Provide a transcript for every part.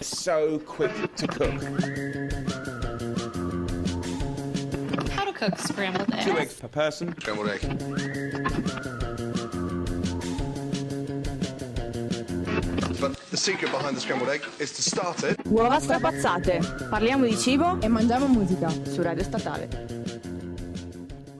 So quick to cook. How to cook scrambled Two eggs. eggs per person. Scrambled egg. But the secret behind the scrambled egg is to start it Uova strapazzate. Parliamo di cibo e mangiamo musica. su Radio Statale.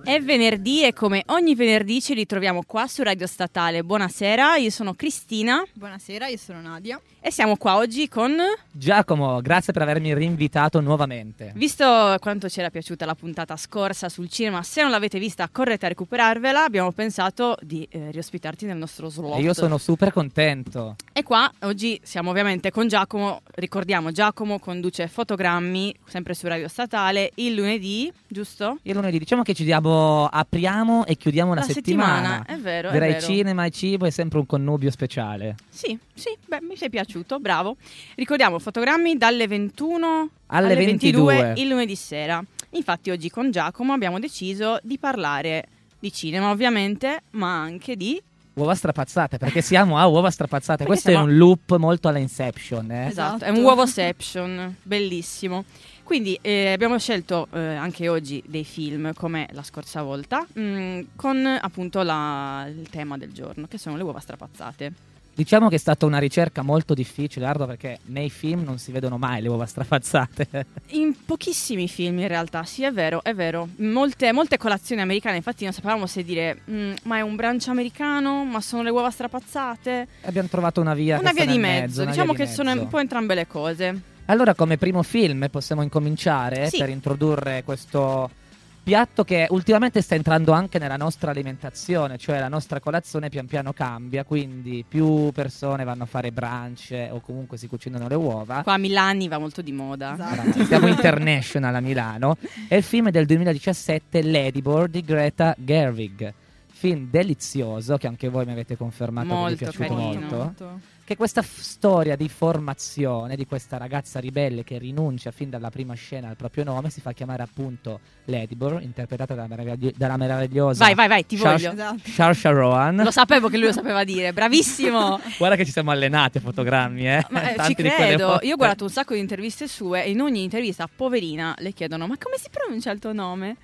È venerdì e come ogni venerdì ci ritroviamo qua su Radio Statale. Buonasera, io sono Cristina Buonasera, io sono Nadia. E siamo qua oggi con... Giacomo, grazie per avermi rinvitato nuovamente. Visto quanto ci era piaciuta la puntata scorsa sul cinema, se non l'avete vista correte a recuperarvela, abbiamo pensato di eh, riospitarti nel nostro slot. E io sono super contento. E qua oggi siamo ovviamente con Giacomo, ricordiamo Giacomo conduce fotogrammi sempre su Radio Statale il lunedì, giusto? Il lunedì diciamo che ci diamo, apriamo e chiudiamo la, La settimana, è vero, è Direi vero. cinema e cibo è sempre un connubio speciale. Sì, sì, beh, mi sei piaciuto, bravo. Ricordiamo fotogrammi dalle 21 Alle 22. il lunedì sera. Infatti oggi con Giacomo abbiamo deciso di parlare di cinema ovviamente, ma anche di... Uova strapazzate, perché siamo a uova strapazzate. Perché Questo siamo- è un loop molto alla Inception. Eh? Esatto, è Esatto. un uovoception, bellissimo. Quindi eh, abbiamo scelto eh, anche oggi dei film come la scorsa volta, mm, con appunto la- il tema del giorno, che sono le uova strapazzate. Diciamo che è stata una ricerca molto difficile, Ardo, perché nei film non si vedono mai le uova strapazzate. In pochissimi film in realtà, sì è vero, è vero. Molte, molte colazioni americane, infatti non sapevamo se dire "Mm, ma è un brunch americano, ma sono le uova strapazzate. Abbiamo trovato una via, una che via di mezzo, una diciamo via che di sono mezzo. un po' entrambe le cose. Allora, come primo film possiamo incominciare Sì. per introdurre questo piatto che ultimamente sta entrando anche nella nostra alimentazione, cioè la nostra colazione pian piano cambia, quindi più persone vanno a fare brunch o comunque si cucinano le uova. Qua a Milani va molto di moda. Esatto. Siamo international a Milano. E il film è del 2017, Ladybird di Greta Gerwig. Film delizioso che anche voi mi avete confermato che vi è Molto piaciuto carino. molto che questa f- storia di formazione di questa ragazza ribelle che rinuncia fin dalla prima scena al proprio nome si fa chiamare appunto Ladybird, interpretata dalla, meravigli- dalla meravigliosa Vai, vai, vai, ti Shar- voglio. Esatto. Saoirse Rowan. Lo sapevo che lui lo sapeva dire, bravissimo. Guarda che ci siamo allenati a fotogrammi, eh. Ma eh, ci Tanti di quelle credo, volte. io ho guardato un sacco di interviste sue e in ogni intervista, poverina, le chiedono ma come si pronuncia il tuo nome?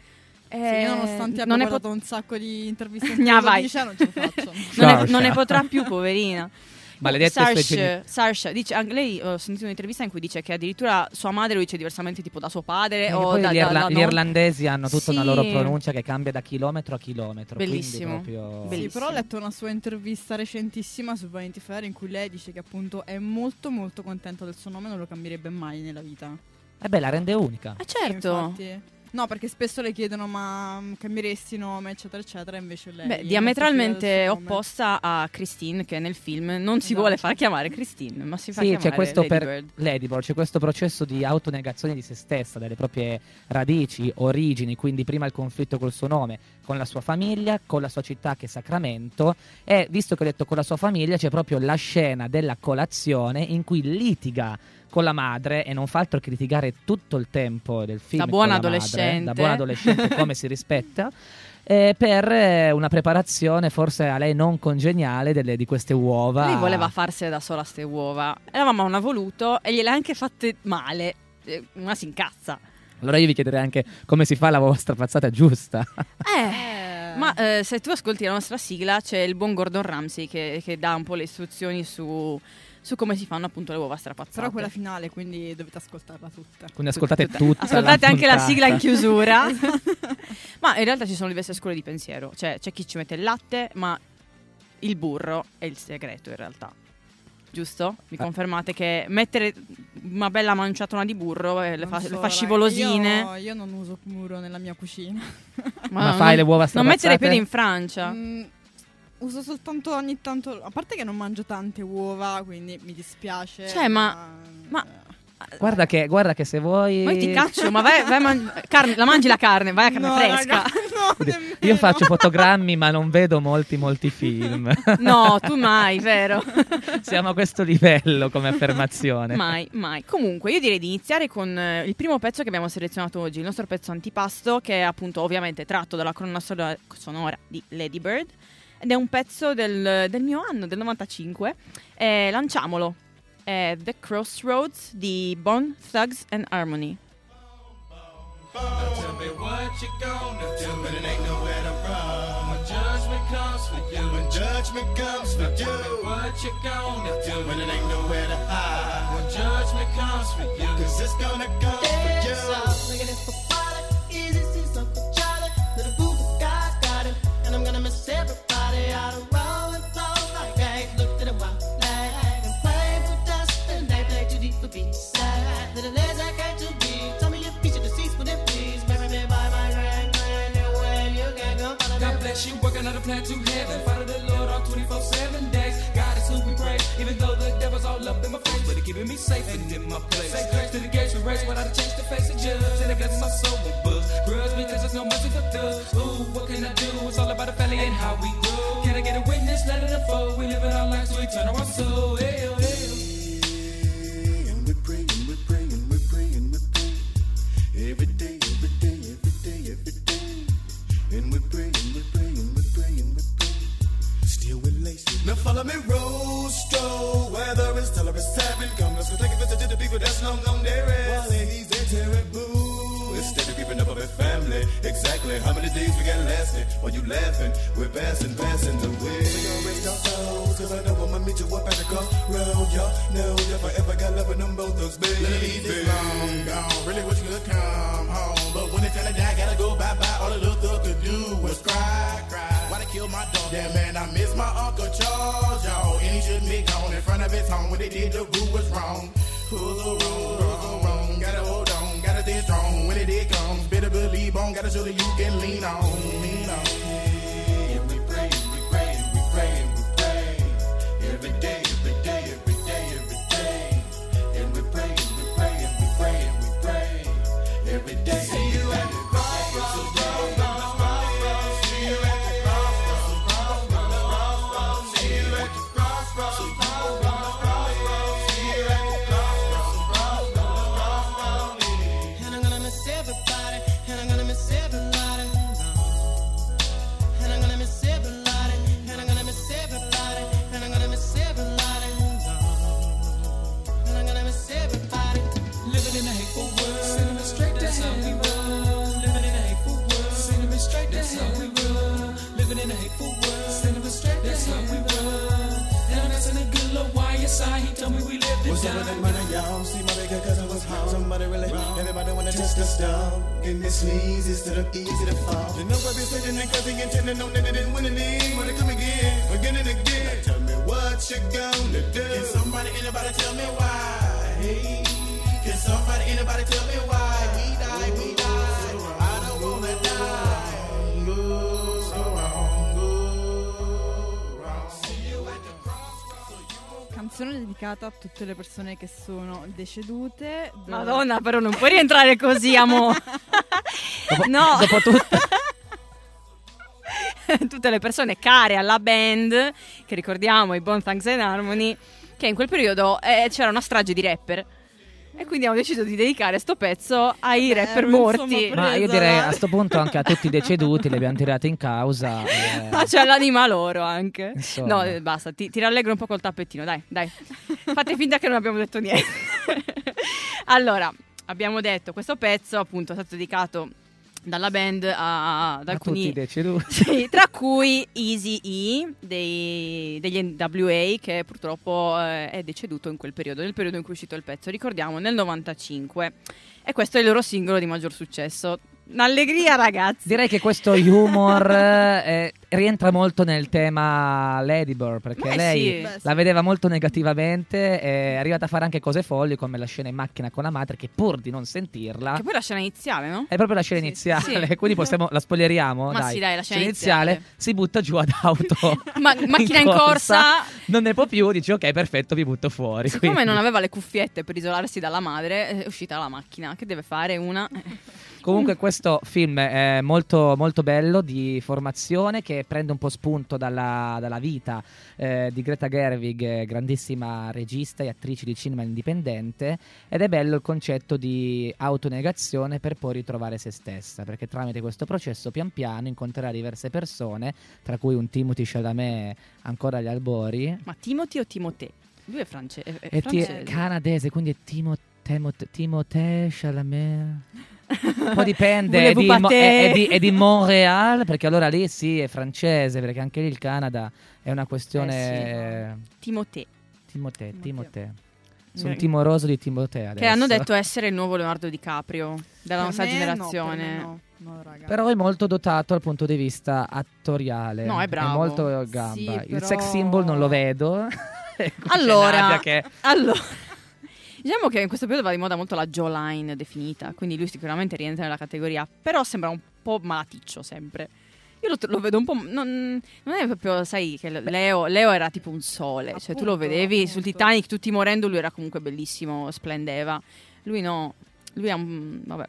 Sì, Eh, io nonostante abbia non guardato pot- un sacco di interviste in Gna, lo vai. dice, non ce la faccio. non, ne, non ne potrà più, poverina. Maledette Saoirse, dice, anche lei ho sentito un'intervista in cui dice che addirittura sua madre lo dice diversamente tipo da suo padre Eh, o poi da, gli, da- irla- da gli non- irlandesi hanno tutta una Sì. loro pronuncia che cambia da chilometro a chilometro. Bellissimo. proprio- Bellissimo. Sì, però ho letto una sua intervista recentissima su Vanity Fair in cui lei dice che appunto è molto molto contenta del suo nome e non lo cambierebbe mai nella vita. Eh beh, la rende unica. Ah certo. Infatti. No, perché spesso le chiedono ma mm, cambieresti nome, eccetera, eccetera, invece lei... Beh, diametralmente opposta a Christine che nel film non si Esatto. vuole far chiamare Christine, ma si fa Sì, chiamare c'è questo Lady per Bird. Ladybird, c'è questo processo di autonegazione di se stessa, delle proprie radici, origini, quindi prima il conflitto col suo nome, con la sua famiglia, con la sua città che è Sacramento e visto che ho detto con la sua famiglia c'è proprio la scena della colazione in cui litiga con la madre e non fa altro che litigare tutto il tempo del film. Da buona la madre, adolescente. da buona adolescente come si rispetta. eh, per eh, una preparazione forse a lei non congeniale delle- di queste uova. Lei voleva farsene da sola ste uova e la mamma non ha voluto e gliele ha anche fatte male. Eh, Una si incazza. Allora io vi chiederei anche come si fa la vostra pazzata giusta. Eh, ma eh, se tu ascolti la nostra sigla c'è il buon Gordon Ramsay che, che dà un po' le istruzioni su, su come si fanno appunto le uova strapazzate. Però quella finale, quindi dovete ascoltarla tutta. Quindi ascoltate Tutta- tutta. Ascoltate anche la sigla in chiusura. ma in realtà ci sono diverse scuole di pensiero. Cioè, c'è chi ci mette il latte, ma il burro è il segreto in realtà. Giusto? Mi Ah. confermate che mettere una bella manciatona di burro eh, le fa, so, le fa scivolosine. Io, io non uso burro nella mia cucina. Ma non- fai le uova Non mettere i strapazzate? piedi in Francia. Mm, uso soltanto ogni tanto. A parte che non mangio tante uova, quindi mi dispiace. Cioè, ma- ma- Guarda che, guarda che se vuoi... Ma io ti caccio, ma vai, vai a man- carne, la mangi la carne, vai a carne No, fresca. raga, no, nemmeno. Io faccio fotogrammi ma non vedo molti molti film. No, tu mai, vero? Siamo a questo livello come affermazione. Mai, mai. Comunque, io direi di iniziare con eh, il primo pezzo che abbiamo selezionato oggi, il nostro pezzo antipasto, che è appunto ovviamente tratto dalla colonna sonora- sonora di Lady Bird. Ed è un pezzo del, del mio anno, del 95. Eh, lanciamolo. è The Crossroads di Bone Thugs and Harmony. Tell me what you gonna do when it ain't nowhere to run. When judgment comes for you, when judgment comes for you. Tell me what you gonna do when it ain't nowhere to hide. When judgment comes for you, cause it's gonna come for you. God bless you, gotta go. God bless you, working on a plan to heaven. Follow the Lord on 24 7 days. God is who we praise, even though the devil's all up in my face. But he keeping me safe and in my place. Say grace to the gates we race without a chance to face a judge. And it gets my soul with buzz. Grudge because there's no mercy for thugs. Ooh, what can I do? It's all about the family and how we grow. Can I get a witness? Let it unfold. We live our lives, so we turn our soul. Hey, Now follow me, Rostro. Whether it's tell it's seven. Come, let's go take a visit to the people that's long gone there. While he's there, terrible. Instead of keeping up with family, exactly how many days we got lasting? While you laughing, we're passing, passing the way. We gon' rest our souls, cause I know I'ma meet you up at the crossroad. Y'all know if I ever got love with them both thugs, baby. Charles, y'all. And he shouldn't be gone in front of his home. When they did, the rule was wrong. Who's so wrong? Who's so wrong? Gotta hold on, gotta stay strong. When it did comes, better believe on. Gotta show that you can lean on, lean on. Test the stuff. And this sneeze instead of easy to fall. You know I be sitting and cause he intending on that it didn't win any. Come again, again and again. Now tell me what you gonna do. Can somebody, anybody tell me why? Hey, can somebody, anybody tell me why? Canzone dedicata a tutte le persone che sono decedute. da- Madonna, però non puoi rientrare così, amo. no. Dopo tutto. tutte le persone care alla band, che ricordiamo i Bone Thugs and Harmony, che in quel periodo eh, c'era una strage di rapper. E quindi abbiamo deciso di dedicare sto pezzo ai Vabbè, rapper morti. Ma io direi a sto punto anche a tutti i deceduti li abbiamo tirati in causa. eh, Ah, c'è l'anima loro anche. Insomma. No, eh, basta, ti, ti rallegro un po' col tappettino, dai, dai. Fate finta che non abbiamo detto niente. allora, abbiamo detto, questo pezzo appunto è stato dedicato dalla band a- ad a alcuni... tutti i deceduti. Sì, tra cui Easy E dei- degli NWA che purtroppo eh, è deceduto in quel periodo, nel periodo in cui è uscito il pezzo, ricordiamo nel 95 e questo è il loro singolo di maggior successo. Un'allegria ragazzi! Direi che questo humor eh, rientra molto nel tema Ladybird perché Ma lei sì. Beh, la vedeva molto negativamente è arrivata a fare anche cose folli come la scena in macchina con la madre che pur di non sentirla Che poi la scena iniziale, no? è proprio la scena Sì, iniziale sì. quindi possiamo, la spoileriamo Ma dai. sì, dai, la scena iniziale iniziale. si butta giù ad auto Ma- macchina in corsa. non ne può più dice ok perfetto vi butto fuori Siccome Quindi- non aveva le cuffiette per isolarsi dalla madre, è uscita la macchina. Che deve fare una? Comunque questo film è molto, molto bello di formazione che prende un po' spunto dalla, dalla vita eh, di Greta Gerwig, eh, grandissima regista e attrice di cinema indipendente ed è bello il concetto di autonegazione per poi ritrovare se stessa perché tramite questo processo pian piano incontrerà diverse persone tra cui un Timothy Chalamet ancora agli albori Ma Timothy o Timotè? Lui è, france- è- è È ti- francese. canadese, quindi è Timo, Timothée Timothée Chalamet. Un po' dipende, è di, Mo- è, è di, è di Montreal, perché allora lì sì, è francese, perché anche lì il Canada è una questione... Timothée. Timothée, Timothée. Eh. Sono timoroso di Timothée adesso. Che hanno detto essere il nuovo Leonardo DiCaprio della Per nostra me no, generazione. per me no. No, raga. Però è molto dotato dal punto di vista attoriale. No, è bravo. molto gamba. Sì, Il però- sex symbol non lo vedo. Allora, che- allora, diciamo che in questo periodo va di moda molto la jawline definita, quindi lui sicuramente rientra nella categoria, però sembra un po' malaticcio sempre. Io lo, lo vedo un po'. Non, non è proprio, sai, che Leo, Leo era tipo un sole. cioè, tu lo Appunto, vedevi sul appunto. Titanic, tutti morendo, lui era comunque bellissimo, splendeva. Lui no. Lui è un. Vabbè.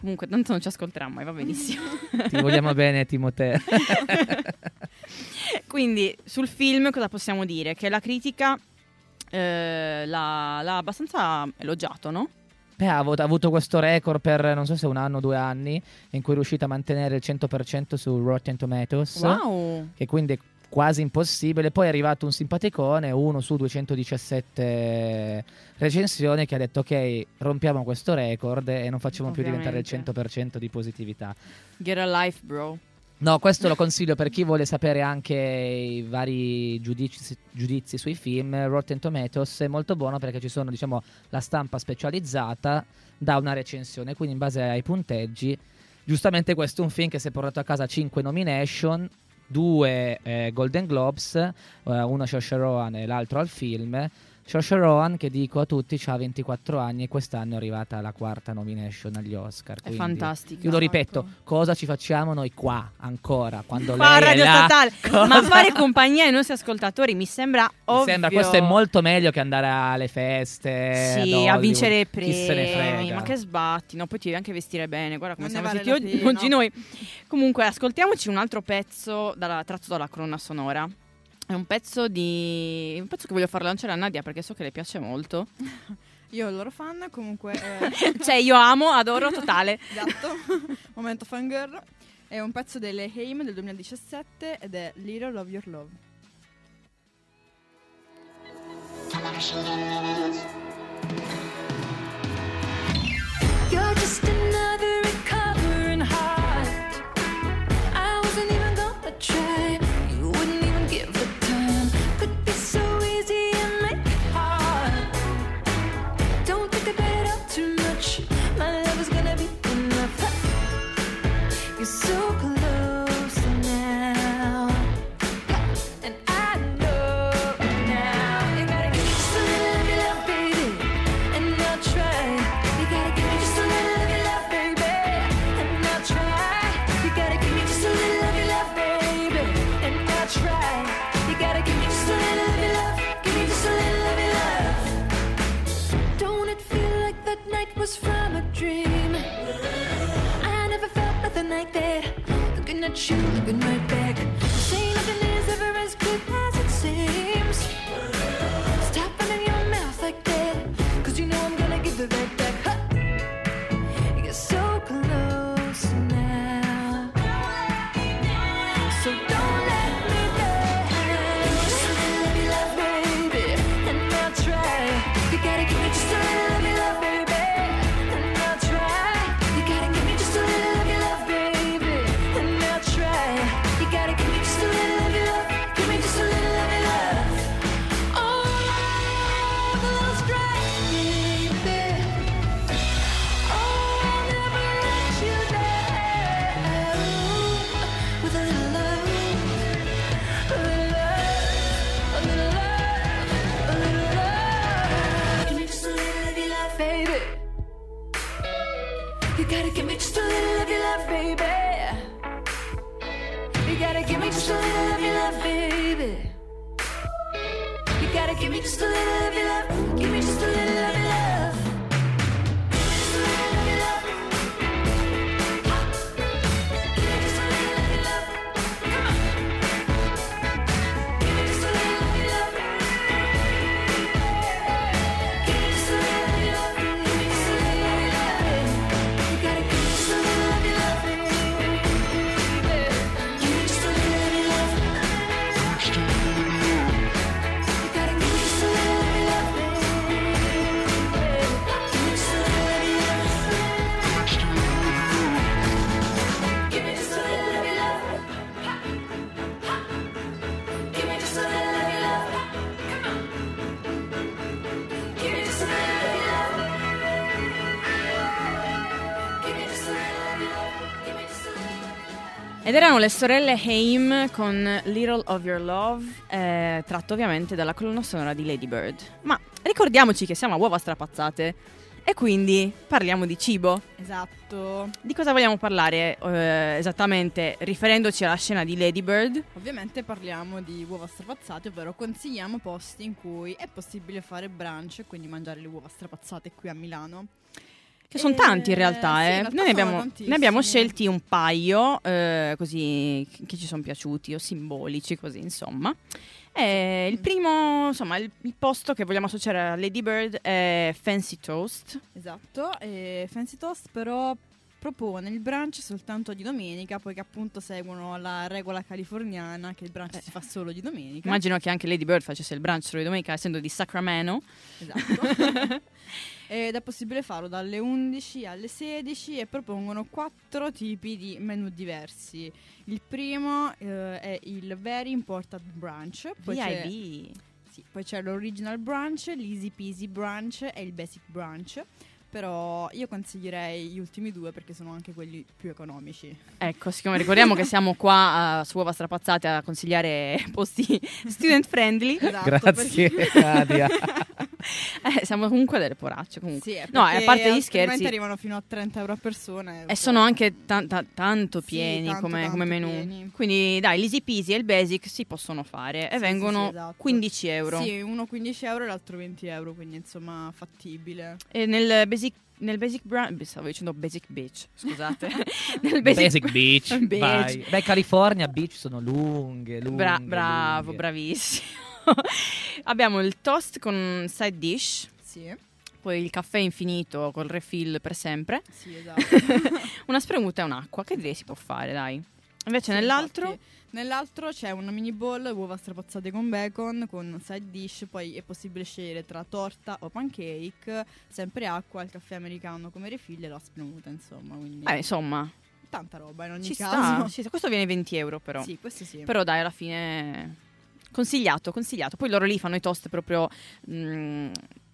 Comunque, tanto non ci ascolterà mai, va benissimo. Ti vogliamo bene, Timothée. Quindi, sul film cosa possiamo dire? Che la critica eh, l'ha, l'ha abbastanza elogiato, no? Beh, ha avuto, questo record per non so se un anno o due anni, in cui è riuscita a mantenere il 100% su Rotten Tomatoes. Wow! Che quindi è quasi impossibile. Poi è arrivato un simpaticone, uno su 217 recensioni, che ha detto: Ok, rompiamo questo record e non facciamo più diventare il Ovviamente. 100% di positività. Get a life, bro. No, questo lo consiglio per chi vuole sapere anche i vari giudizi, giudizi sui film. Rotten Tomatoes è molto buono perché ci sono, diciamo, la stampa specializzata da una recensione, quindi in base ai punteggi. Giustamente questo è un film che si è portato a casa 5 nomination, due eh, Golden Globes, eh, uno a Saoirse Rowan e l'altro al film. Saoirse Rowan, che dico a tutti, ha 24 anni e quest'anno è arrivata alla quarta nomination agli Oscar. È quindi fantastico. Io lo ripeto, cosa ci facciamo noi qua ancora? Quando Qua lei è Radio là? Statale. Cosa- Ma fare compagnia ai nostri ascoltatori mi sembra Mi ovvio. sembra questo è molto meglio che andare alle feste. Sì, a vincere i Chi se ne premi. frega. Ma che sbatti, no? Poi ti devi anche vestire bene. Guarda come Non siamo vale vestiti la oggi, oggi noi. Comunque, ascoltiamoci un altro pezzo dalla- tratto dalla colonna sonora. È un pezzo di. un pezzo che voglio far lanciare a Nadia perché so che le piace molto. Io loro fan, comunque... eh, cioè, io amo, adoro totale. Esatto, momento fangirl. È un pezzo delle Haim del 2017 ed è Little of Your Love. You're just another so at you, looking right back. Erano le sorelle Haim con Little of Your Love, eh, tratto ovviamente dalla colonna sonora di Lady Bird. Ma ricordiamoci che siamo a uova strapazzate e quindi parliamo di cibo. Esatto. Di cosa vogliamo parlare eh, esattamente riferendoci alla scena di Lady Bird? Ovviamente parliamo di uova strapazzate, ovvero consigliamo posti in cui è possibile fare brunch, quindi mangiare le uova strapazzate qui a Milano. Che sono Eh, tanti in realtà, sì, eh. in realtà Noi ne abbiamo, ne abbiamo scelti un paio, eh, così, che ci sono piaciuti o simbolici, così insomma. Eh, il primo, insomma, il, il posto che vogliamo associare a Lady Bird è Fancy Toast. Esatto, e Fancy Toast però propone il brunch soltanto di domenica, poiché appunto seguono la regola californiana che il brunch si fa solo di domenica. Immagino che anche Lady Bird facesse il brunch solo di domenica, essendo di Sacramento. Esatto. Ed è possibile farlo dalle 11 alle 16 e propongono quattro tipi di menù diversi. Il primo eh, è il Very Important Brunch, poi c'è, VIB. sì, poi c'è l'Original Brunch, l'Easy Peasy Brunch e il Basic Brunch. Però io consiglierei gli ultimi due perché sono anche quelli più economici. Ecco, siccome ricordiamo che siamo qua a, su Uova Strapazzate a consigliare posti student friendly. Esatto, Grazie, perché- Nadia. Eh, siamo comunque delle poracce. Comunque. Sì, no, a parte gli scherzi. arrivano fino a 30 euro a persona. E sono anche tan- ta- tanto Sì, pieni tanto, come, come tanto menù. pieni. Quindi dai, l'easy peasy e il basic si possono fare e Sì, vengono sì, sì, esatto. 15 euro. Sì, uno 15 euro e l'altro 20 euro, quindi insomma fattibile. E nel basic, nel basic brunch, stavo dicendo basic beach, scusate. nel Basic, Beach. Beach. vai. Beh, California Beach sono lunghe, lunghe. Bra- bravo, lunghe. bravissimo. Abbiamo il toast con side dish, Sì, poi il caffè infinito col refill per sempre, sì, esatto. una spremuta e un'acqua, che direi si può fare, dai. Invece Sì, nell'altro... infatti. Nell'altro c'è una mini bowl, uova strapazzate con bacon, con side dish, poi è possibile scegliere tra torta o pancake, sempre acqua, il caffè americano come refill e la spremuta, insomma, quindi Eh, insomma, tanta roba in ogni ci caso. sta, ci sta. Questo viene 20 euro però. Sì, questo sì. Però dai, alla fine consigliato, consigliato. Poi loro lì fanno i toast proprio mm,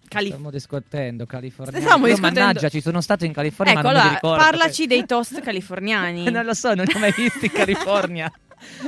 calif- Stiamo discutendo California. Stiamo Io, discutendo- Mannaggia, ci sono stato in California, Ecco, ma allora, parlaci dei toast californiani. non lo so, non li ho mai visti in California.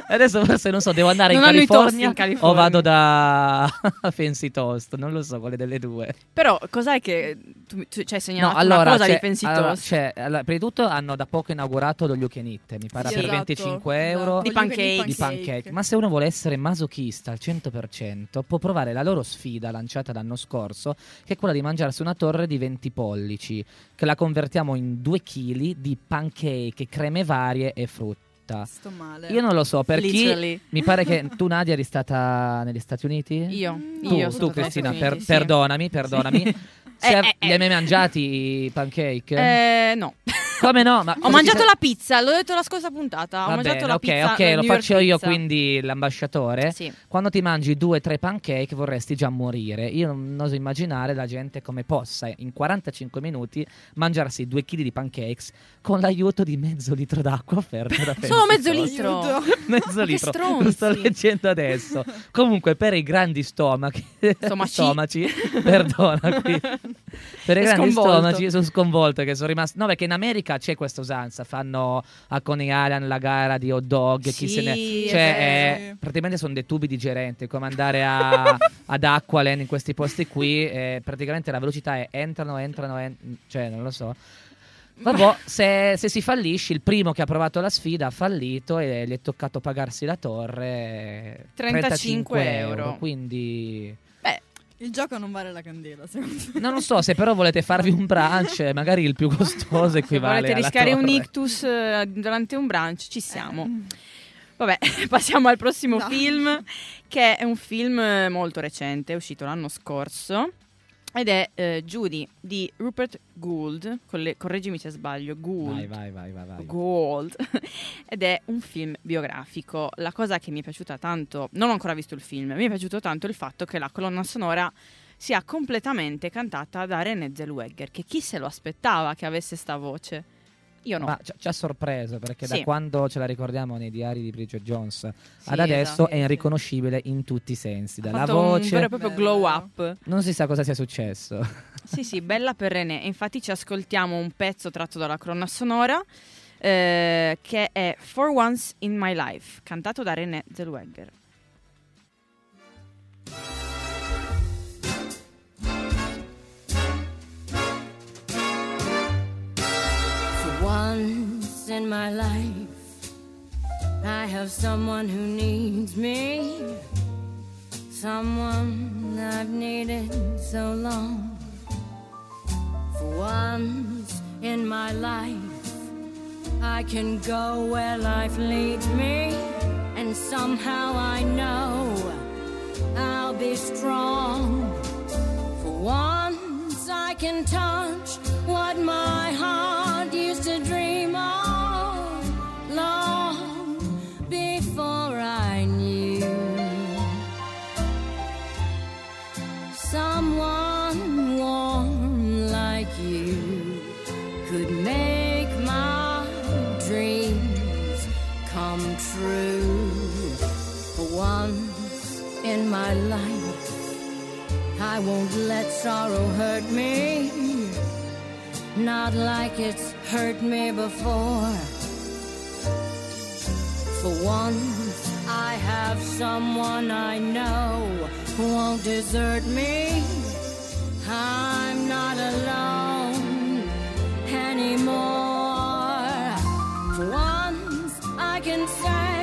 Adesso forse non so, devo andare in California, in California. o vado da Fancy Toast, non lo so quale delle due. Però cos'è che tu, tu ci hai segnalato No, allora, cosa c'è- di fancy allora, toast? c'è- allora, prima di tutto hanno da poco inaugurato lo You Can Eat, mi pare Sì, per esatto, 25 euro esatto, Di gli organi pancake. di pancake. Ma se uno vuole essere masochista al 100%, può provare la loro sfida lanciata l'anno scorso, che è quella di mangiarsi una torre di 20 pollici, che la convertiamo in 2 kg di pancake, creme varie e frutta. Sto male. Io non lo so, per chi mi pare che tu Nadia eri stata negli Stati Uniti? Io, Mm, Tu, io tu sono Cristina, per- Uniti, perdonami, perdonami. Se- Eh, eh, li hai eh. mai mangiati i pancake? sì. Eh, no. Come no? Ma Ho mangiato sei- la pizza, l'ho detto la scorsa puntata. Ho Va mangiato bene, la ok, pizza. ok, la lo faccio io pizza. quindi l'ambasciatore. Sì. Quando ti mangi due o tre pancake vorresti già morire. Io non oso immaginare la gente come possa in 45 minuti mangiarsi due chili di pancakes con l'aiuto di mezzo litro d'acqua offerta da Solo mezzo litro. Mezzo litro, stronzi. lo sto leggendo adesso. Comunque, per i grandi stomachi, Stomaci. stomaci, perdona qui. Per i grandi sconvolto. stomaci sono sconvolto che sono rimasto. No, perché in America c'è questa usanza. Fanno a Coney Island la gara di hot dog. chi Sì, se ne... Cioè, eh, praticamente sono dei tubi digerenti. Come andare a- ad Aqualen in questi posti qui. eh, praticamente la velocità è entrano, entrano, en- cioè, non lo so. Vabbè, se, se si fallisce, il primo che ha provato la sfida ha fallito e gli è toccato pagarsi la torre 35 euro. Quindi Il gioco non vale la candela, secondo me. non lo so, se però volete farvi un brunch, magari il più costoso se equivale volete alla rischiare un torre. ictus eh, durante un brunch, ci siamo. Vabbè, passiamo al prossimo No. film, che è un film eh, molto recente, è uscito l'anno scorso. Ed è eh, Judy di Rupert Gould, colle- correggimi se sbaglio, Gould. Vai, vai, vai, vai. Gold ed è un film biografico. La cosa che mi è piaciuta tanto, non ho ancora visto il film, mi è piaciuto tanto il fatto che la colonna sonora sia completamente cantata da René Zellweger, che chi se lo aspettava che avesse sta voce? Io no. Ma ci, ha sorpreso perché Sì. da quando ce la ricordiamo nei diari di Bridget Jones Sì, ad adesso esatto. è irriconoscibile in tutti i sensi. Ha Dalla fatto un voce, vero e proprio glow up. non si sa cosa sia successo. Sì, sì, bella per René. Infatti ci ascoltiamo un pezzo tratto dalla colonna sonora. eh, che è For Once in My Life, cantato da René Zellweger. Once in my life, I have someone who needs me. Someone I've needed so long. For once in my life, I can go where life leads me. And somehow I know I'll be strong. For once I can touch what my heart used to dream of long before I knew someone warm like you could make my dreams come true. For once in my life, I won't let sorrow hurt me. Not like it's hurt me before. For once, I have someone I know who won't desert me. I'm not alone anymore. For once, I can say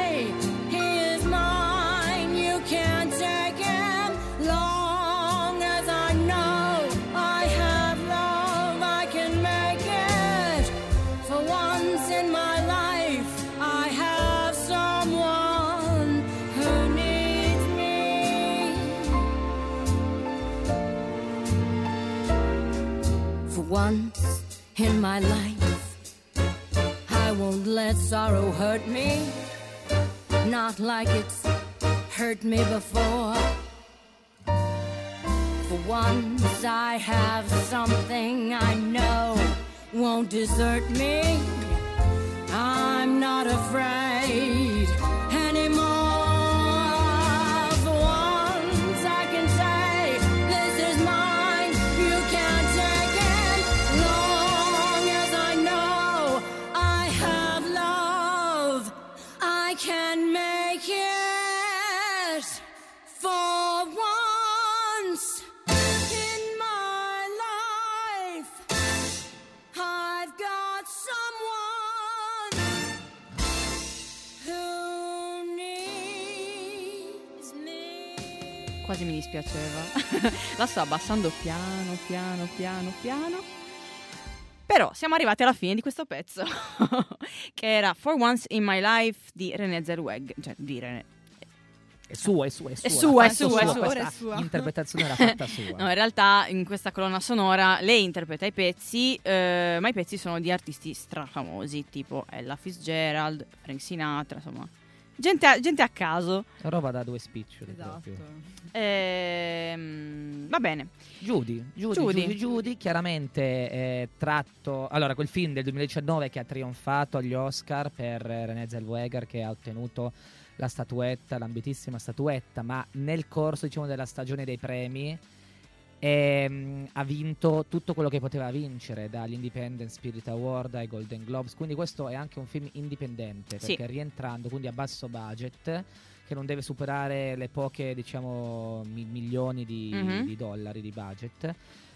once in my life, I won't let sorrow hurt me. Not like it's hurt me before. For once, I have something I know won't desert me. I'm not afraid Quasi mi dispiaceva. La sto abbassando piano, piano, piano, piano. Però siamo arrivati alla fine di questo pezzo, che era For Once in My Life di René Zellweger, cioè di René. È sua, è sua, è sua. È sua, è sua, è sua. questa Ora è sua. interpretazione era fatta sua. No, in realtà in questa colonna sonora lei interpreta i pezzi, eh, ma i pezzi sono di artisti strafamosi, tipo Ella Fitzgerald, Frank Sinatra, insomma. Gente a, gente a caso. Roba da due spiccioli. Esatto. Ehm, va bene. Judy, Judy, Judy. Judy, Judy, chiaramente è tratto... Allora, quel film del 2019 che ha trionfato agli Oscar per eh, René Zellweger che ha ottenuto la statuetta, l'ambitissima statuetta, ma nel corso, diciamo, della stagione dei premi ehm, ha vinto tutto quello che poteva vincere, dall'Independent Spirit Award ai Golden Globes, quindi questo è anche un film indipendente, Sì. perché rientrando, quindi a basso budget, che non deve superare le poche, diciamo, mi- milioni di, Mhm. di dollari di budget.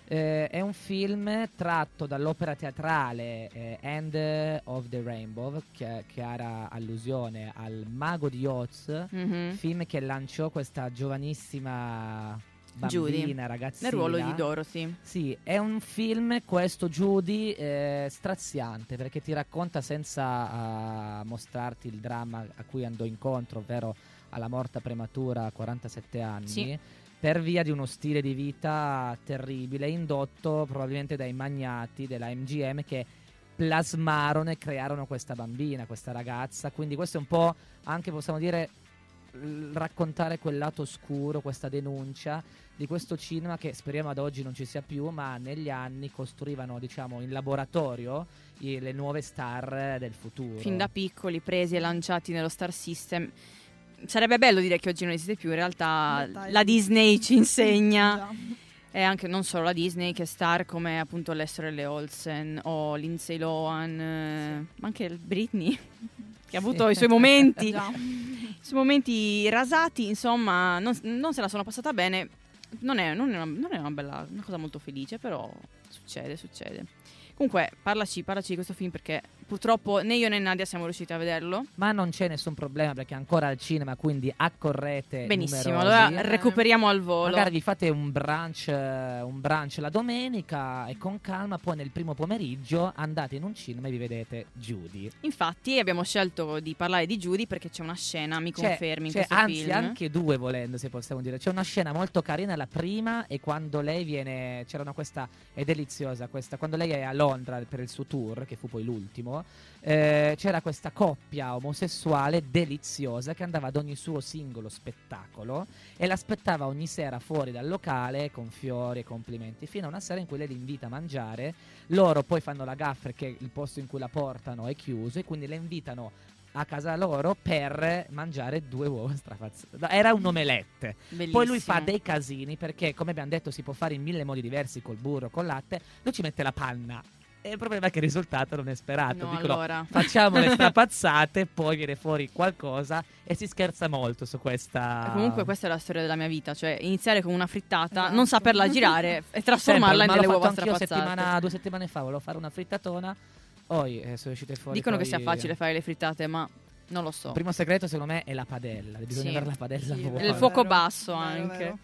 Eh, è un film tratto dall'opera teatrale eh, End of the Rainbow, che, era allusione al Mago di Oz, Mhm. film che lanciò questa giovanissima Judy. bambina, ragazzina. Nel ruolo di Dorothy. Sì, è un film, questo Judy, eh, straziante perché ti racconta senza ah, mostrarti il dramma a cui andò incontro, ovvero alla morte prematura a 47 anni. Sì. Per via di uno stile di vita terribile, indotto probabilmente dai magnati della MGM che plasmarono e crearono questa bambina, questa ragazza. Quindi questo è un po' anche possiamo dire raccontare quel lato oscuro, questa denuncia di questo cinema che speriamo ad oggi non ci sia più, ma negli anni costruivano, diciamo, in laboratorio i- le nuove star del futuro. Fin da piccoli, presi e lanciati nello Star System. Sarebbe bello dire che oggi non esiste più, in realtà In realtà la. Disney ci insegna. E anche non solo la Disney, che star come appunto Lester L. Olsen o Lindsay Lohan, eh, ma anche Britney, che ha avuto i suoi momenti, i suoi momenti rasati, insomma, non, non se la sono passata bene. Non è, non è una, non è una bella, una cosa molto felice, però succede, succede. Comunque, parlaci, parlaci di questo film perché purtroppo né io né Nadia siamo riusciti a vederlo. Ma non c'è nessun problema perché è ancora al cinema, quindi accorrete. Benissimo, numerosi. allora recuperiamo al volo. Magari vi fate un brunch, eh, un brunch la domenica e con calma, poi nel primo pomeriggio andate in un cinema e vi vedete Judy. Infatti abbiamo scelto di parlare di Judy perché c'è una scena, mi C'è- confermi, in c'è, questo anzi, film. anche due volendo, se possiamo dire. C'è una scena molto carina, la prima, e quando lei viene. C'era questa. è deliziosa questa. Quando lei è a Londra per il suo tour, che fu poi l'ultimo. Eh, c'era questa coppia omosessuale deliziosa che andava ad ogni suo singolo spettacolo e l'aspettava ogni sera fuori dal locale con fiori e complimenti fino a una sera in cui lei li invita a mangiare loro poi fanno la gaffa perché il posto in cui la portano è chiuso e quindi le invitano a casa loro per mangiare due uova strafazzate. Era un omelette. Poi lui fa Bellissimo. dei casini perché, come abbiamo detto, si può fare in mille modi diversi col burro, col latte. Lui ci mette la panna. E il problema è che il risultato non è sperato. No, Dicono, allora. facciamo le strapazzate, poi viene fuori qualcosa e si scherza molto su questa. Comunque questa è la storia della mia vita, cioè iniziare con una frittata, Esatto. non saperla girare e trasformarla Sempre, nelle l'ho uova strapazzate. settimana, due settimane fa, volevo fare una frittatona. Poi eh, sono uscite fuori. Dicono che poi- sia facile fare le frittate, ma non lo so. Il primo segreto, secondo me, è la padella. Bisogna Sì. avere la padella Sì, buona. E il fuoco basso vero, anche. vero.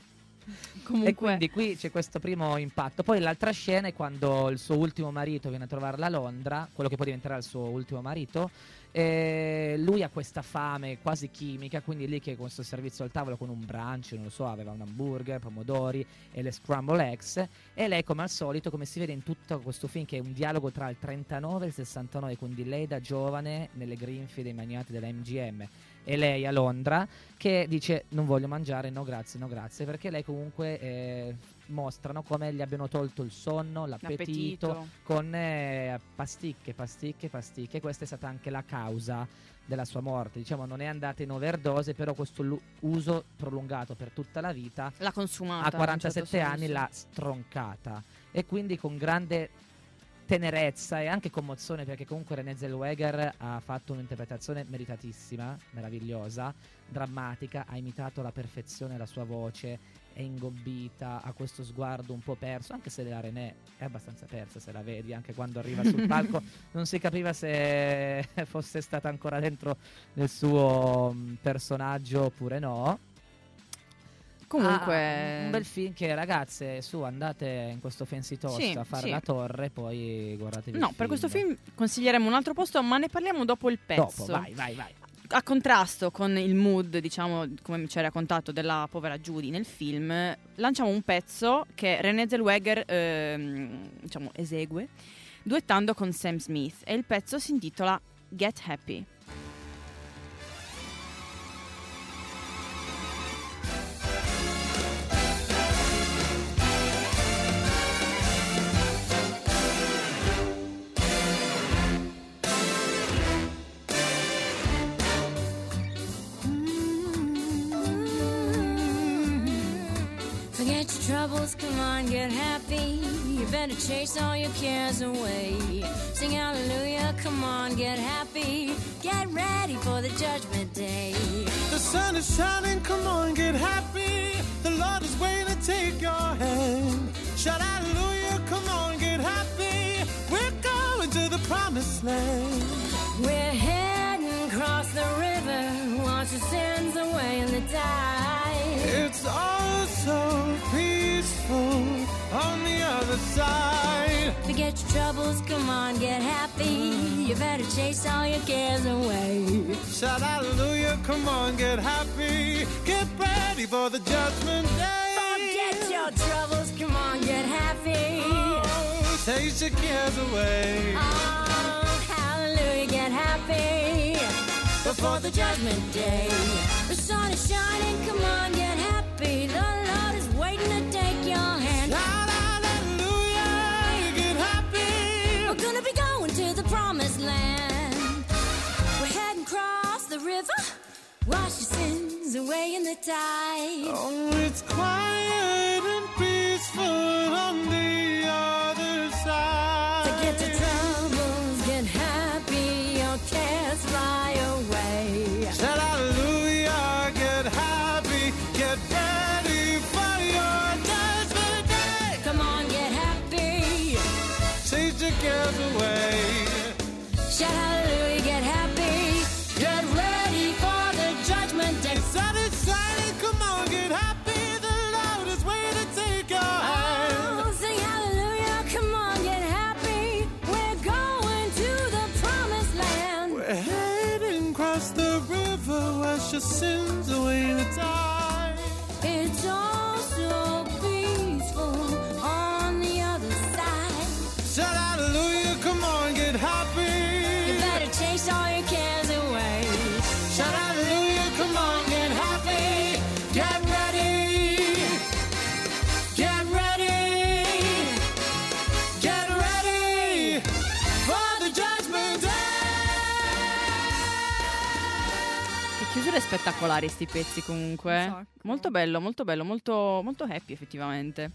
E Comunque, quindi qui c'è questo primo impatto. Poi l'altra scena è quando il suo ultimo marito viene a trovarla a Londra, quello che poi diventerà il suo ultimo marito. E lui ha questa fame quasi chimica, quindi lì che con questo servizio al tavolo con un brunch, non lo so, aveva un hamburger, pomodori e le scramble eggs. E lei, come al solito, come si vede in tutto questo film, che è un dialogo tra il 39 e il 69, quindi lei da giovane nelle grinfie dei magnati della MGM e lei a Londra che dice non voglio mangiare, no grazie, no grazie, perché lei comunque eh, mostrano come gli abbiano tolto il sonno, l'appetito, l'appetito. con eh, pasticche, pasticche, pasticche. Questa è stata anche la causa della sua morte. Diciamo non è andata in overdose, però questo lu- uso prolungato per tutta la vita l'ha consumata. a in un 47 certo anni l'ha stroncata e quindi con grande tenerezza e anche commozione perché comunque René Zellweger ha fatto un'interpretazione meritatissima, meravigliosa, drammatica, ha imitato alla perfezione la sua voce, è ingobbita, ha questo sguardo un po' perso, anche se la René è abbastanza persa se la vedi, anche quando arriva sul palco non si capiva se fosse stata ancora dentro nel suo personaggio oppure no. Comunque, Ah, un bel film che ragazze su andate in questo fancy toast Sì, a fare sì. la torre poi guardatevi No, per questo film consiglieremo un altro posto, ma ne parliamo dopo il pezzo. dopo vai vai vai A contrasto con il mood, diciamo, come ci hai raccontato, della povera Judy nel film, lanciamo un pezzo che René Zellweger, ehm, diciamo, esegue, duettando con Sam Smith. E il pezzo si intitola Get Happy. You better chase all your cares away. Sing hallelujah, come on, get happy. Get ready for the judgment day. The sun is shining, come on, get happy. The Lord is waiting to take your hand. Shout hallelujah, come on, get happy. We're going to the promised land. We're heading across the river, wash your sins away in the tide. Forget your troubles, come on, get happy. You better chase all your cares away. Shout hallelujah, come on, get happy. Get ready for the judgment day. Forget your troubles, come on, get happy. Oh, take your cares away. Oh, hallelujah, get happy. Before the judgment day, the sun is shining, come on, get happy. The Lord is waiting to take your hand. Shout land. We're heading across the river, wash your sins away in the tide. Oh, it's quiet and peaceful Forget Che chiusure spettacolari sti pezzi comunque. Molto bello, molto bello, molto, molto happy effettivamente.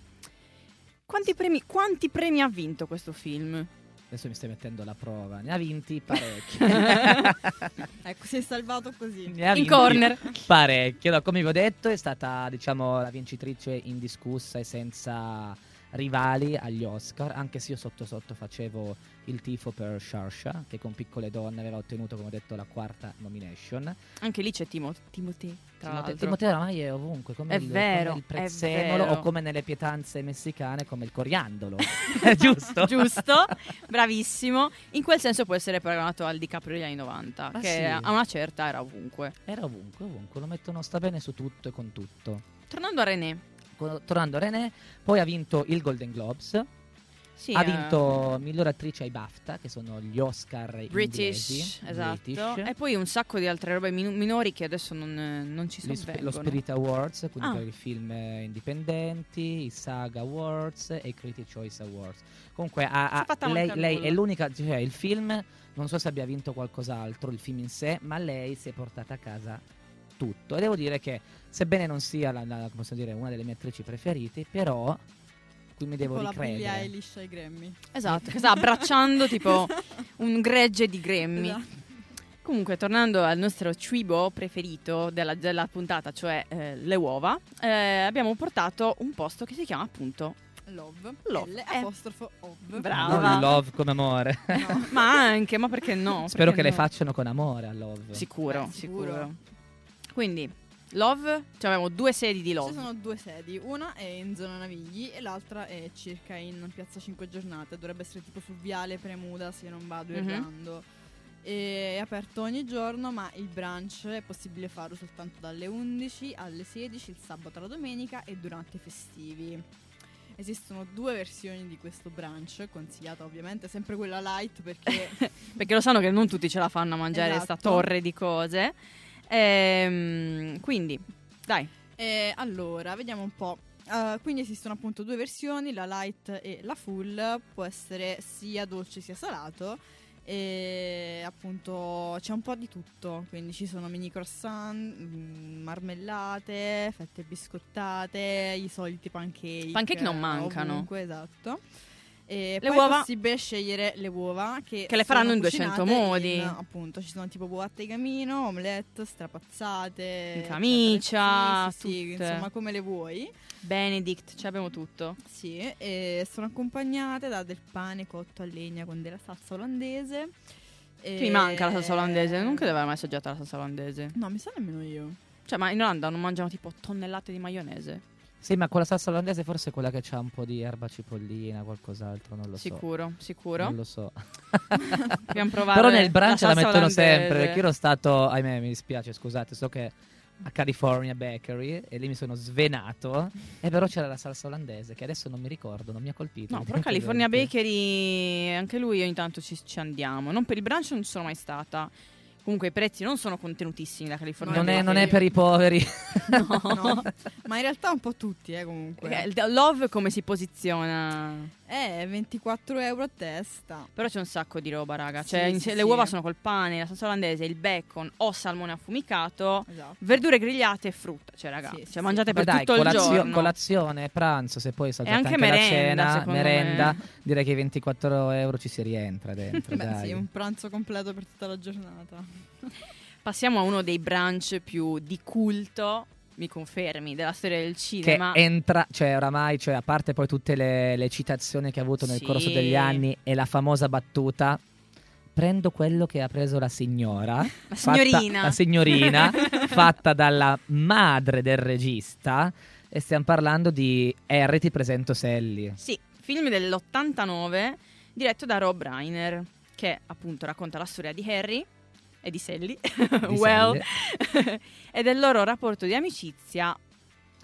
Quanti premi, quanti premi ha vinto questo film? Adesso mi stai mettendo alla prova. Ne ha vinti parecchi. Ecco, si è salvato così. Ne ha In vinti corner. Parecchio. No, come vi ho detto, è stata, diciamo, la vincitrice indiscussa e senza rivali agli Oscar, anche se io sotto sotto facevo il tifo per Sharsha, che con Piccole Donne aveva ottenuto, come ho detto, la quarta nomination. Anche lì c'è Timo- Timothy, tra Timote- l'altro. Timoteo oramai è ovunque, come, È il, vero, come il prezzemolo o come nelle pietanze messicane come il coriandolo. Giusto? Giusto, bravissimo. In quel senso può essere paragonato al DiCaprio degli anni 90, Ah, che sì. a una certa era ovunque. Era ovunque, ovunque, lo mettono, sta bene su tutto e con tutto. Tornando a René, Tornando René, poi ha vinto il Golden Globes, sì, ha eh, vinto miglior attrice ai BAFTA, che sono gli Oscar British, inglesi, esatto. British. E poi un sacco di altre robe min- minori che adesso non, non ci Gli sp- lo Spirit Awards, quindi Ah. per i film indipendenti, i SAG Awards e i Critic Choice Awards. Comunque ha- ha- lei, lei è l'unica, cioè il film, non so se abbia vinto qualcos'altro, il film in sé, ma lei si è portata a casa tutto. E devo dire che, sebbene non sia la, la- dire, una delle mie attrici preferite, però qui mi devo Tipo la Billie ricredere. Eilish ai Grammy. Esatto, che sta abbracciando tipo un gregge di Grammy. Esatto. Comunque, tornando al nostro cibo preferito della, della puntata, cioè eh, le uova, eh, abbiamo portato un posto che si chiama appunto Love. Love. L Eh. apostrofo ov. Brava. Non love come amore. Ma anche, ma perché no? Spero Perché che le no? facciano con amore a love. Sicuro, Eh, sicuro. sicuro. Quindi, Love, cioè abbiamo due sedi di Ci Love. sono due sedi, una è in zona Navigli e l'altra è circa in piazza 5 giornate, dovrebbe essere tipo su Viale Premuda se non vado Mhm. errando. È aperto ogni giorno, ma il brunch è possibile farlo soltanto dalle 11 alle 16 il sabato e la domenica e durante i festivi. Esistono due versioni di questo brunch, consigliata ovviamente sempre quella light perché Perché lo sanno che non tutti ce la fanno a mangiare Esatto. sta torre di cose. Ehm, quindi, dai. Eh, allora, vediamo un po'. Uh, quindi esistono appunto due versioni, la light e la full, può essere sia dolce sia salato e appunto c'è un po' di tutto, quindi ci sono mini croissant, mm, marmellate, fette biscottate, i soliti pancake. Pancake non mancano. Ovunque, esatto. E Le uova- è possibile scegliere le uova che, Che le faranno in 200 cucinate modi. in, appunto, ci sono tipo uova di camino, omelette, strapazzate, In camicia, sì, sì, insomma come le vuoi. Benedict, ce abbiamo tutto. Sì, e sono accompagnate da del pane cotto a legna con della salsa olandese. Che mi manca la salsa olandese. Non credo di aver mai assaggiato la salsa olandese. No, mi sa nemmeno io. Cioè, ma in Olanda non mangiano tipo tonnellate di maionese? Sì, ma con la salsa olandese forse è quella che c'ha un po' di erba cipollina, qualcos'altro, non lo so. Sicuro, sicuro. Non lo so. Dobbiamo provare Però nel brunch la la, mettono olandese. sempre. Perché io ero stato, ahimè, mi dispiace, scusate, so che a California Bakery e lì mi sono svenato. E però c'era la salsa olandese che adesso non mi ricordo, non mi ha colpito. No, però California. Bakery, anche lui ogni tanto ci, ci andiamo. Non per il brunch non ci sono mai stata. Comunque i prezzi non sono contenutissimi da California Non è, non è per i poveri. No. Ma in realtà un po' tutti, eh, comunque. Il Love come si posiziona? Eh, 24 euro a testa. Però c'è un sacco di roba, raga. Sì, Cioè, sì, le sì. uova sono col pane, la salsa olandese, il bacon o salmone affumicato, Esatto. verdure grigliate e frutta. Cioè, raga, Sì, sì, cioè, mangiate Beh, per dai, tutto colazio- il giorno. colazione, pranzo, se poi saltate anche anche, la merenda, cena, secondo merenda, me. direi che i 24 euro ci si rientra dentro. Beh, dai. sì, un pranzo completo per tutta la giornata. Passiamo a uno dei brunch più di culto, mi confermi, della storia del che cinema. entra, cioè oramai, cioè, a parte poi tutte le, le citazioni che ha avuto nel Sì. corso degli anni e la famosa battuta. Prendo quello che ha preso la signora, La fatta- signorina. la signorina fatta dalla madre del regista, e stiamo parlando di Harry ti presento Sally. Sì, film dell'89 diretto da Rob Reiner, che appunto racconta la storia di Harry e di Sally, well, e del loro rapporto di amicizia.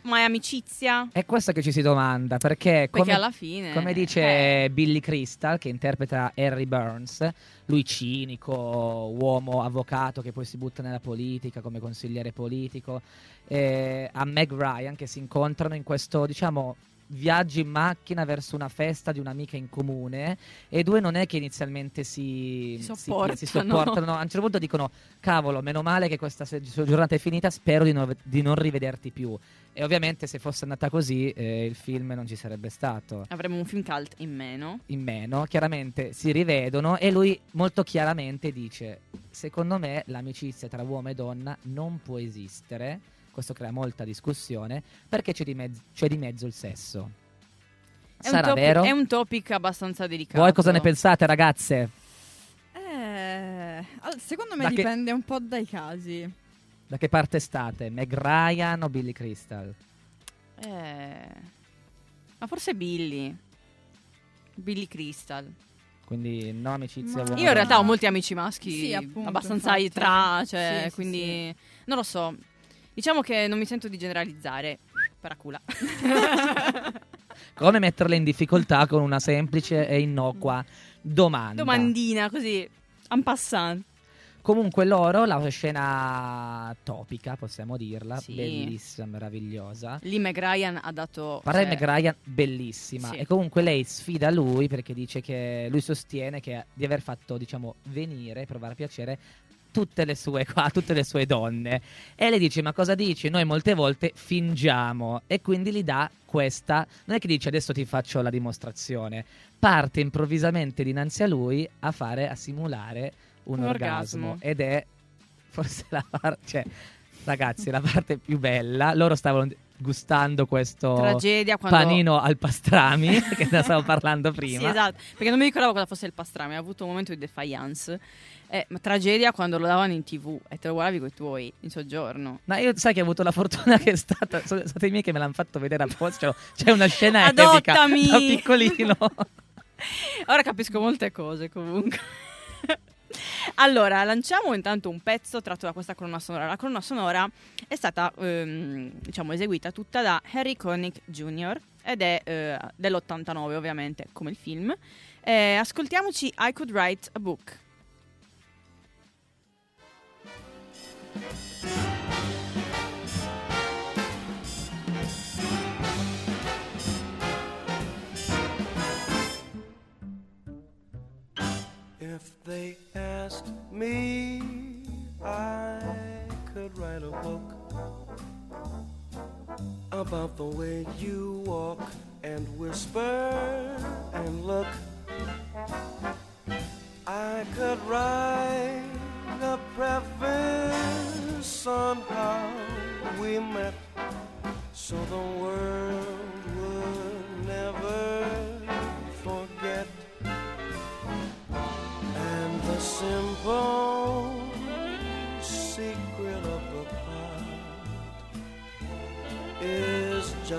Ma è amicizia? È questo che ci si domanda, perché, Perché come, alla fine, come dice eh. Billy Crystal, che interpreta Harry Burns, lui cinico, uomo avvocato che poi si butta nella politica come consigliere politico, eh, a Meg Ryan che si incontrano in questo, diciamo, viaggio in macchina verso una festa di un'amica in comune e due non è che inizialmente si, Si si- sopportano. si sopportano, no, a un certo punto dicono cavolo meno male che questa giornata è finita spero di, non- di non rivederti più e ovviamente se fosse andata così eh, il film non ci sarebbe stato Avremmo un film cult in meno. in meno chiaramente si rivedono e lui molto chiaramente dice secondo me l'amicizia tra uomo e donna non può esistere questo crea molta discussione perché c'è di, mezzo, c'è di mezzo il sesso È sarà topic, vero? è un topic abbastanza delicato. voi cosa ne pensate ragazze? Eh, secondo me Da che- dipende un po' dai casi. da che parte state? Meg Ryan o Billy Crystal? Eh, ma forse Billy. Billy Crystal. quindi no amicizia Ma- Io in realtà ho molti amici maschi Sì, appunto, abbastanza infatti. tra, cioè, Sì, sì, quindi non lo so. Diciamo che non mi sento di generalizzare. Paracula. come metterle in difficoltà con una semplice e innocua domanda Domandina così, en passant. Comunque loro, la scena topica, possiamo dirla, Sì. bellissima, meravigliosa. Lì Meg Ryan ha dato... Parla di cioè, Meg Ryan, bellissima. Sì. E comunque lei sfida lui perché dice che lui sostiene che di aver fatto, diciamo, venire, provare piacere tutte le sue qua, tutte le sue donne. E lei dice: Ma cosa dici? Noi molte volte fingiamo. E quindi gli dà questa. Non è che dice adesso ti faccio la dimostrazione. Parte improvvisamente dinanzi a lui a fare, a simulare un, Un orgasmo. orgasmo. Ed è forse la parte. Cioè, ragazzi, la parte più bella. Loro stavano gustando questo Tragedia quando... panino al pastrami, che ne stavo parlando prima. Sì, esatto, perché non mi ricordavo cosa fosse il pastrami, ho avuto un momento di defiance. Eh, ma tragedia quando lo davano in tv e te lo guardavi con i tuoi in soggiorno. Ma io sai che ho avuto la fortuna che è stata. Sono stati i miei che me l'hanno fatto vedere apposta. Cioè, c'è una scena Adottami! epica da piccolino. Ora capisco molte cose comunque. allora, lanciamo intanto un pezzo tratto da questa colonna sonora. La colonna sonora è stata, ehm, diciamo, eseguita tutta da Harry Connick Jr. ed è eh, dell'89 ovviamente, come il film. Eh, ascoltiamoci I Could Write a Book. If they asked me, I could write a book about the way you walk and whisper and look. I could write a preface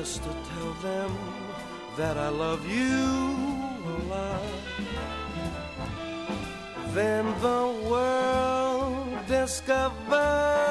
just to tell them that I love you a lot. Then the world discovers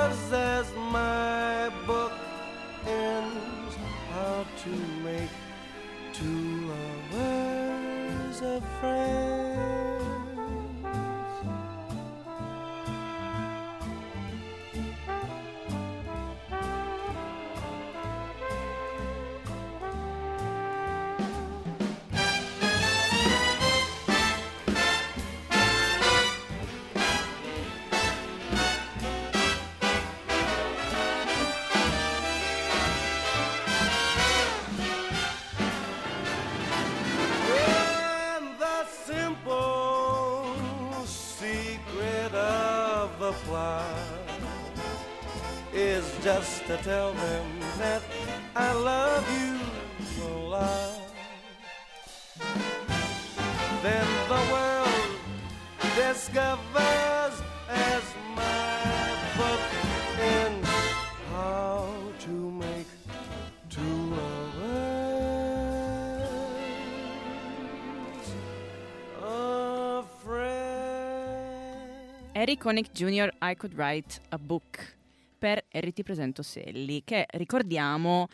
Harry Connick Jr. I Could Write a Book per Harry ti presento Sally che ricordiamo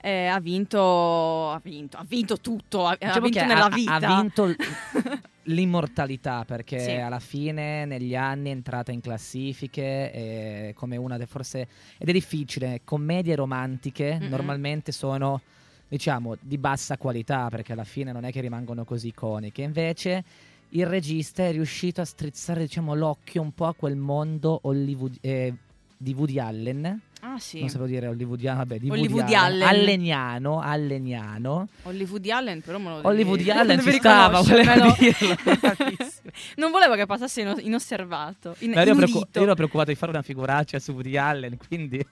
eh, ha vinto ha vinto ha vinto tutto ha, ha Diciamo vinto che nella ha, vita ha vinto l- l'immortalità perché Sì. alla fine negli anni è entrata in classifiche eh, come una delle forse ed è difficile commedie romantiche Mm-mm. normalmente sono diciamo di bassa qualità perché alla fine non è che rimangono così iconiche invece il regista è riuscito a strizzare diciamo l'occhio un po' a quel mondo Hollywood eh, di Woody Allen ah sì non sapevo dire hollywoodiano vabbè di Hollywood Woody Allen Allen. alleniano alleniano Hollywood Allen però me lo Hollywood lo Allen ci stava, riconoscermelo. dirlo. non volevo che passasse ino- inosservato in, Ma ero, preoccu- inudito. io ero preoccupato di fare una figuraccia su Woody Allen, quindi...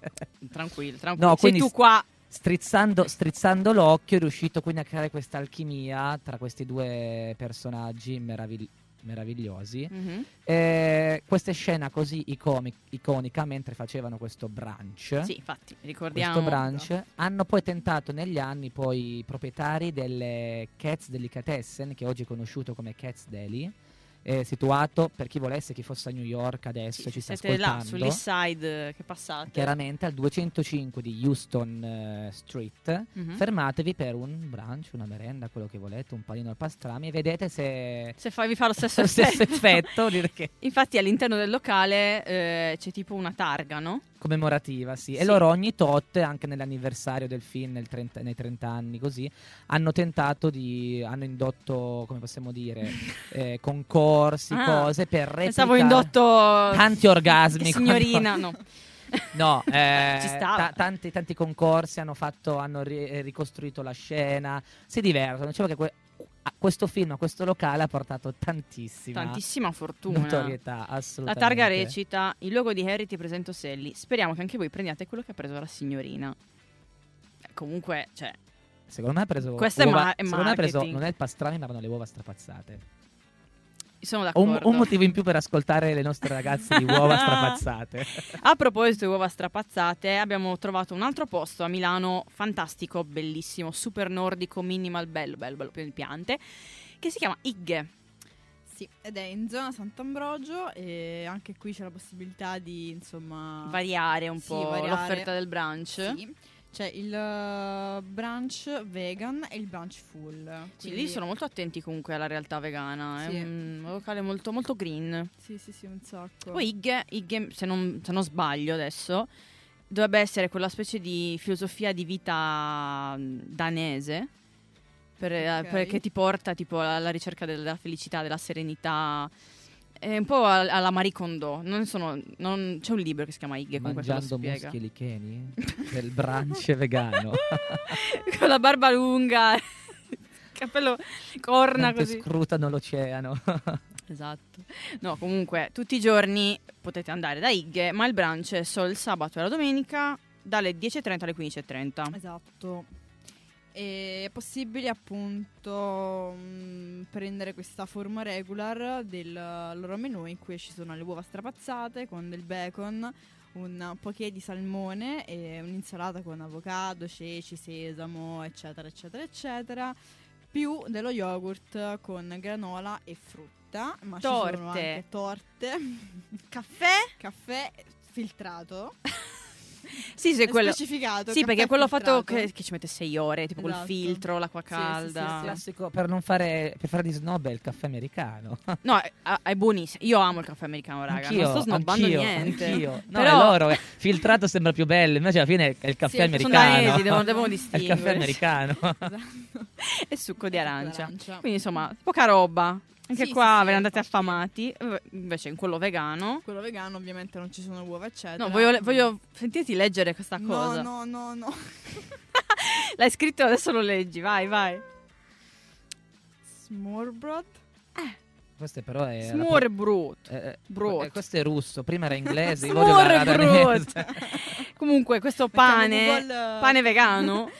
tranquillo tranquillo No, sei quindi tu qua Strizzando, strizzando l'occhio è riuscito quindi a creare questa alchimia tra questi due personaggi meravigli- meravigliosi. Mhm. Eh, questa scena così icomi- iconica mentre facevano questo brunch. sì infatti ricordiamo Questo brunch hanno poi tentato negli anni poi i proprietari delle Cats Delicatessen, che oggi è conosciuto come Cats Deli, è situato per chi volesse, chi fosse a New York adesso ci sta siete là ascoltando. sull'east side che passate Chiaramente al 205 di Houston eh, Street, Mhm. fermatevi per un brunch, una merenda, quello che volete, un panino al pastrami e vedete se, se fa, vi fa lo stesso stesso effetto. che Infatti all'interno del locale eh, c'è tipo una targa, no? commemorativa, sì. E Sì. loro ogni tot, anche nell'anniversario del film, nel 30 nei 30 anni, così, hanno tentato di, hanno indotto, come possiamo dire, eh, concorsi, Ah, cose per Pensavo replicare indotto tanti orgasmi. signorina, quando- no. No, eh, ta- tanti, tanti concorsi hanno, fatto, hanno ri- eh, ricostruito la scena, si divertono. Dicevo che que- a questo film, a questo locale ha portato tantissima, Tantissima fortuna. notorietà, La assolutamente. targa recita Il luogo di Harry ti presento Sally. Speriamo che anche voi prendiate quello che ha preso la signorina. Eh, Comunque, cioè, Secondo me ha preso Questo è uova- ma- è secondo me ha preso non è il pastrami, ma erano le uova strapazzate. Sono Un, d'accordo. un motivo in più per ascoltare le nostre ragazze di uova strapazzate. A proposito di uova strapazzate, abbiamo trovato un altro posto a Milano fantastico, bellissimo, super nordico, minimal, bello, bello, bello, pieno di piante, che si chiama Igge. Sì, ed è in zona Sant'Ambrogio e anche qui c'è la possibilità di, insomma... Variare un Sì, po' variare. l'offerta del brunch. Sì. C'è il uh, brunch vegan e il brunch full. Sì, quindi- lì sono molto attenti comunque alla realtà vegana. Sì. È un locale molto, molto green. Sì, sì, sì, un sacco. Poi Igge, Igge, se, non, se non sbaglio adesso, dovrebbe essere quella specie di filosofia di vita mm, danese. per- eh, Ok. perché ti porta tipo alla ricerca della felicità, della serenità. È un po' al- alla Marie Kondo. Non sono- non- c'è un libro che si chiama Igge comunque che lo Mangiando spiega. muschi licheni del brunch vegano. Con la barba lunga, cappello corna Mentre così. scrutano l'oceano. Esatto. No, comunque tutti i giorni potete andare da Igge, ma il brunch è solo il sabato e la domenica dalle 10.30 alle 15.30. Esatto. E è possibile appunto mh, prendere questa forma regular del loro menù in cui ci sono le uova strapazzate con del bacon, un poché di salmone e un'insalata con avocado, ceci, sesamo, eccetera, eccetera, eccetera, più dello yogurt con granola e frutta, ma ci sono Torte. anche torte, Caffè? caffè filtrato. Sì, sì, quello. specificato, Sì, perché quello fatto filtrato. che, che ci mette 6 ore, tipo col Esatto. filtro, l'acqua Sì, sì, sì, calda. sì. Classico per non fare per fare di snob è il caffè americano. No, è, è buonissimo. Io amo il caffè americano, raga. Anch'io, non sto snobbando anch'io, niente. anch'io. No, Però- è loro, filtrato sembra più bello, invece alla fine è il caffè Sì, americano. Sono danesi, devono, devono È il caffè distinguere. americano. e succo di arancia. d'arancia. Quindi insomma, poca roba. Anche Sì, qua sì, ve ne sì, andate affamati. Eh, Invece in quello vegano. Quello vegano ovviamente non ci sono uova, eccetera. No, voglio, voglio sentirti leggere questa No, cosa. no, no, no. L'hai scritto adesso lo leggi, vai, vai. Smorbrod? Questo però è... Smorbrot. Eh, eh, Brot. eh, questo è russo, prima era inglese, Smorbrot. Comunque, questo Mettiamo pane, Google- pane vegano.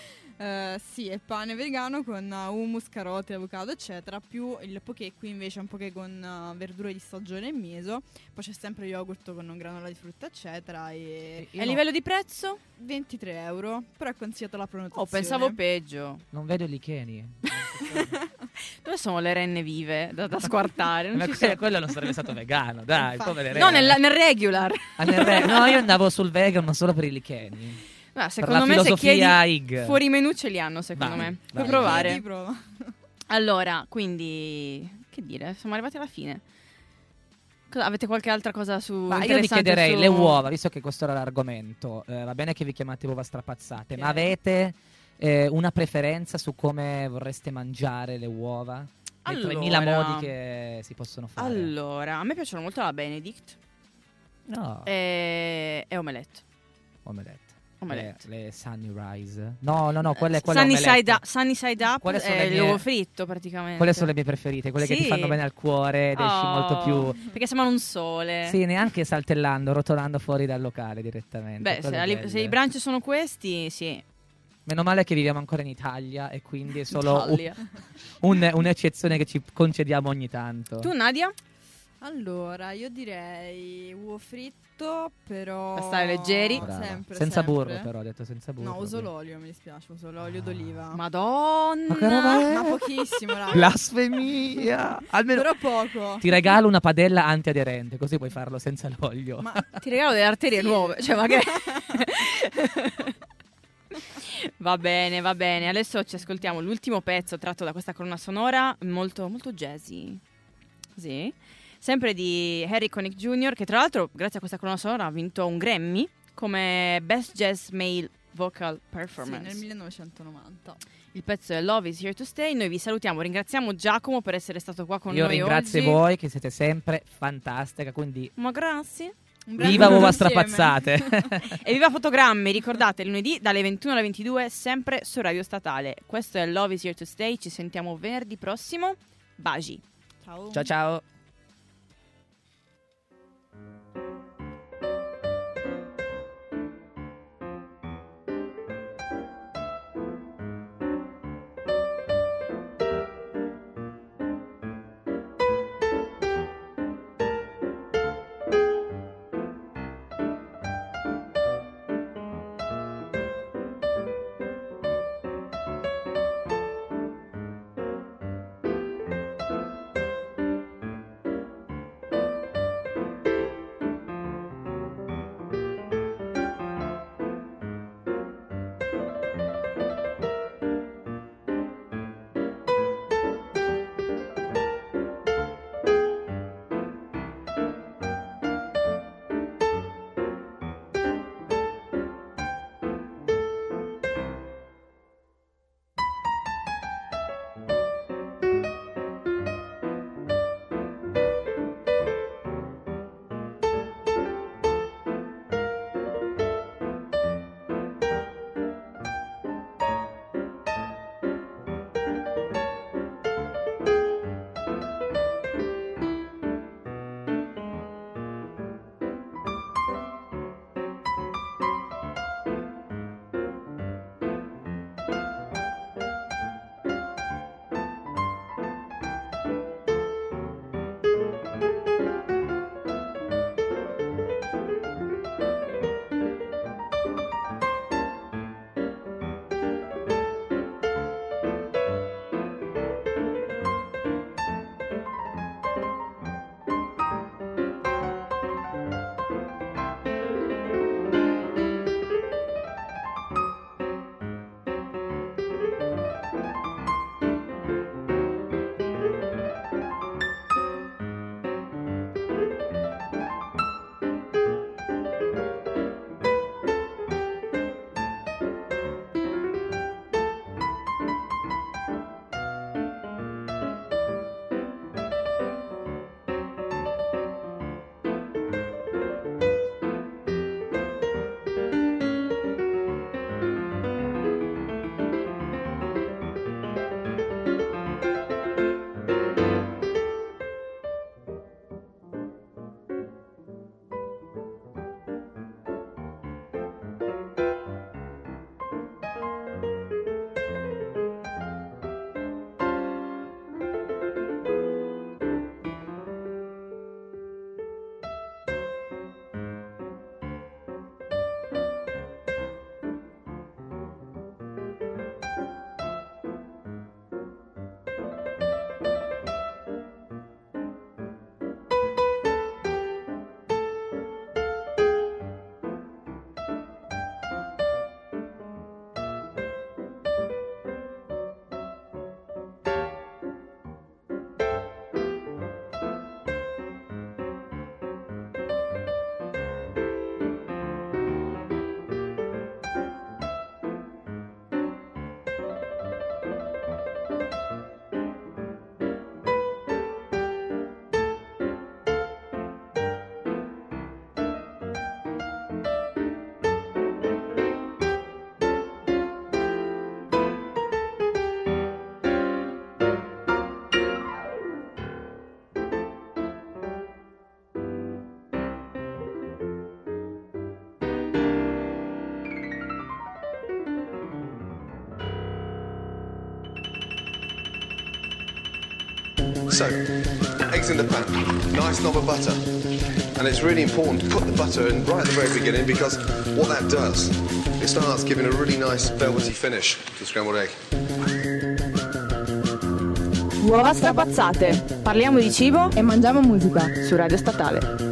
Eh, sì, è pane vegano con uh, hummus, carote, avocado, eccetera. Più il poké qui invece è un poké con uh, verdure di stagione e miso. Poi c'è sempre yogurt con granola di frutta, eccetera. E, E a livello di prezzo? 23 euro. Però è consigliata la prenotazione. Oh, pensavo peggio. Non vedo i licheni. Dove sono le renne vive da, da squartare? Non Ma ci que- quello non sarebbe stato vegano, dai, Infatti. povere No, rene. nel, nel regular. Ah, nel re- No, io andavo sul vegan solo per i licheni. Ma Per secondo me se chiedi fuori menù ce li hanno, secondo Vai, me. Puoi provare. Chiedi, prova. Allora, quindi che dire, siamo arrivati alla fine. Cosa- avete qualche altra cosa su Ma io vi chiederei su- le uova, visto che questo era l'argomento. eh, va bene che vi chiamate uova strapazzate, ma Ok. avete eh, una preferenza su come vorreste mangiare le uova? Allora. 3000 modi che si possono fare. Allora, a me piacciono molto la Benedict No, e, e omelette. omelette. Omelette. Le, le Sunrise. No, no, no, quelle, quelle Sunny side, up, sunny side up Quelle sono è le mie- l'uovo fritto praticamente. Quelle sono le mie preferite, quelle che ti Sì. fanno bene al cuore ed esci Oh, molto più... Perché sembrano un sole. Sì, neanche saltellando, rotolando fuori dal locale direttamente. Beh, se, li- se i brunch sono questi, sì. Meno male che viviamo ancora in Italia e quindi è solo un- un- un'eccezione che ci concediamo ogni tanto. Tu, Nadia? Allora, io direi uovo fritto, però... Per stare leggeri. Brava. Sempre, senza sempre. burro però, ho detto senza burro. No, uso l'olio, mi dispiace, uso l'olio d'oliva. Madonna. Ma che roba è? Ma pochissimo, raga. Blasfemia! Almeno Però poco. ti regalo una padella antiaderente, così puoi farlo senza l'olio. Ma Ti regalo delle arterie nuove. Cioè, ma che... va bene, va bene. Adesso ci ascoltiamo l'ultimo pezzo tratto da questa colonna sonora, molto, molto jazzy. Sì. Sempre di Harry Connick Jr., che tra l'altro, grazie a questa colonna sonora, ha vinto un Grammy come Best Jazz Male Vocal sì, Performance. nel 1990. Il pezzo è Love is Here to Stay. Noi vi salutiamo, ringraziamo Giacomo per essere stato qua con Io noi ringrazio oggi. voi che siete sempre fantastica, quindi Ma grazie. Viva uova strapazzate! E viva Fotogrammi, ricordate lunedì dalle 21 alle 22 sempre su Radio Statale. Questo è Love is Here to Stay, ci sentiamo venerdì prossimo. Baci. Ciao. ciao ciao! So, eggs in the pan, nice knob of butter. And it's really important to put the butter in right at the very beginning because what that does, it starts giving a really nice velvety finish to scrambled egg. Uova strapazzate. Parliamo di cibo e mangiamo musica su Radio Statale.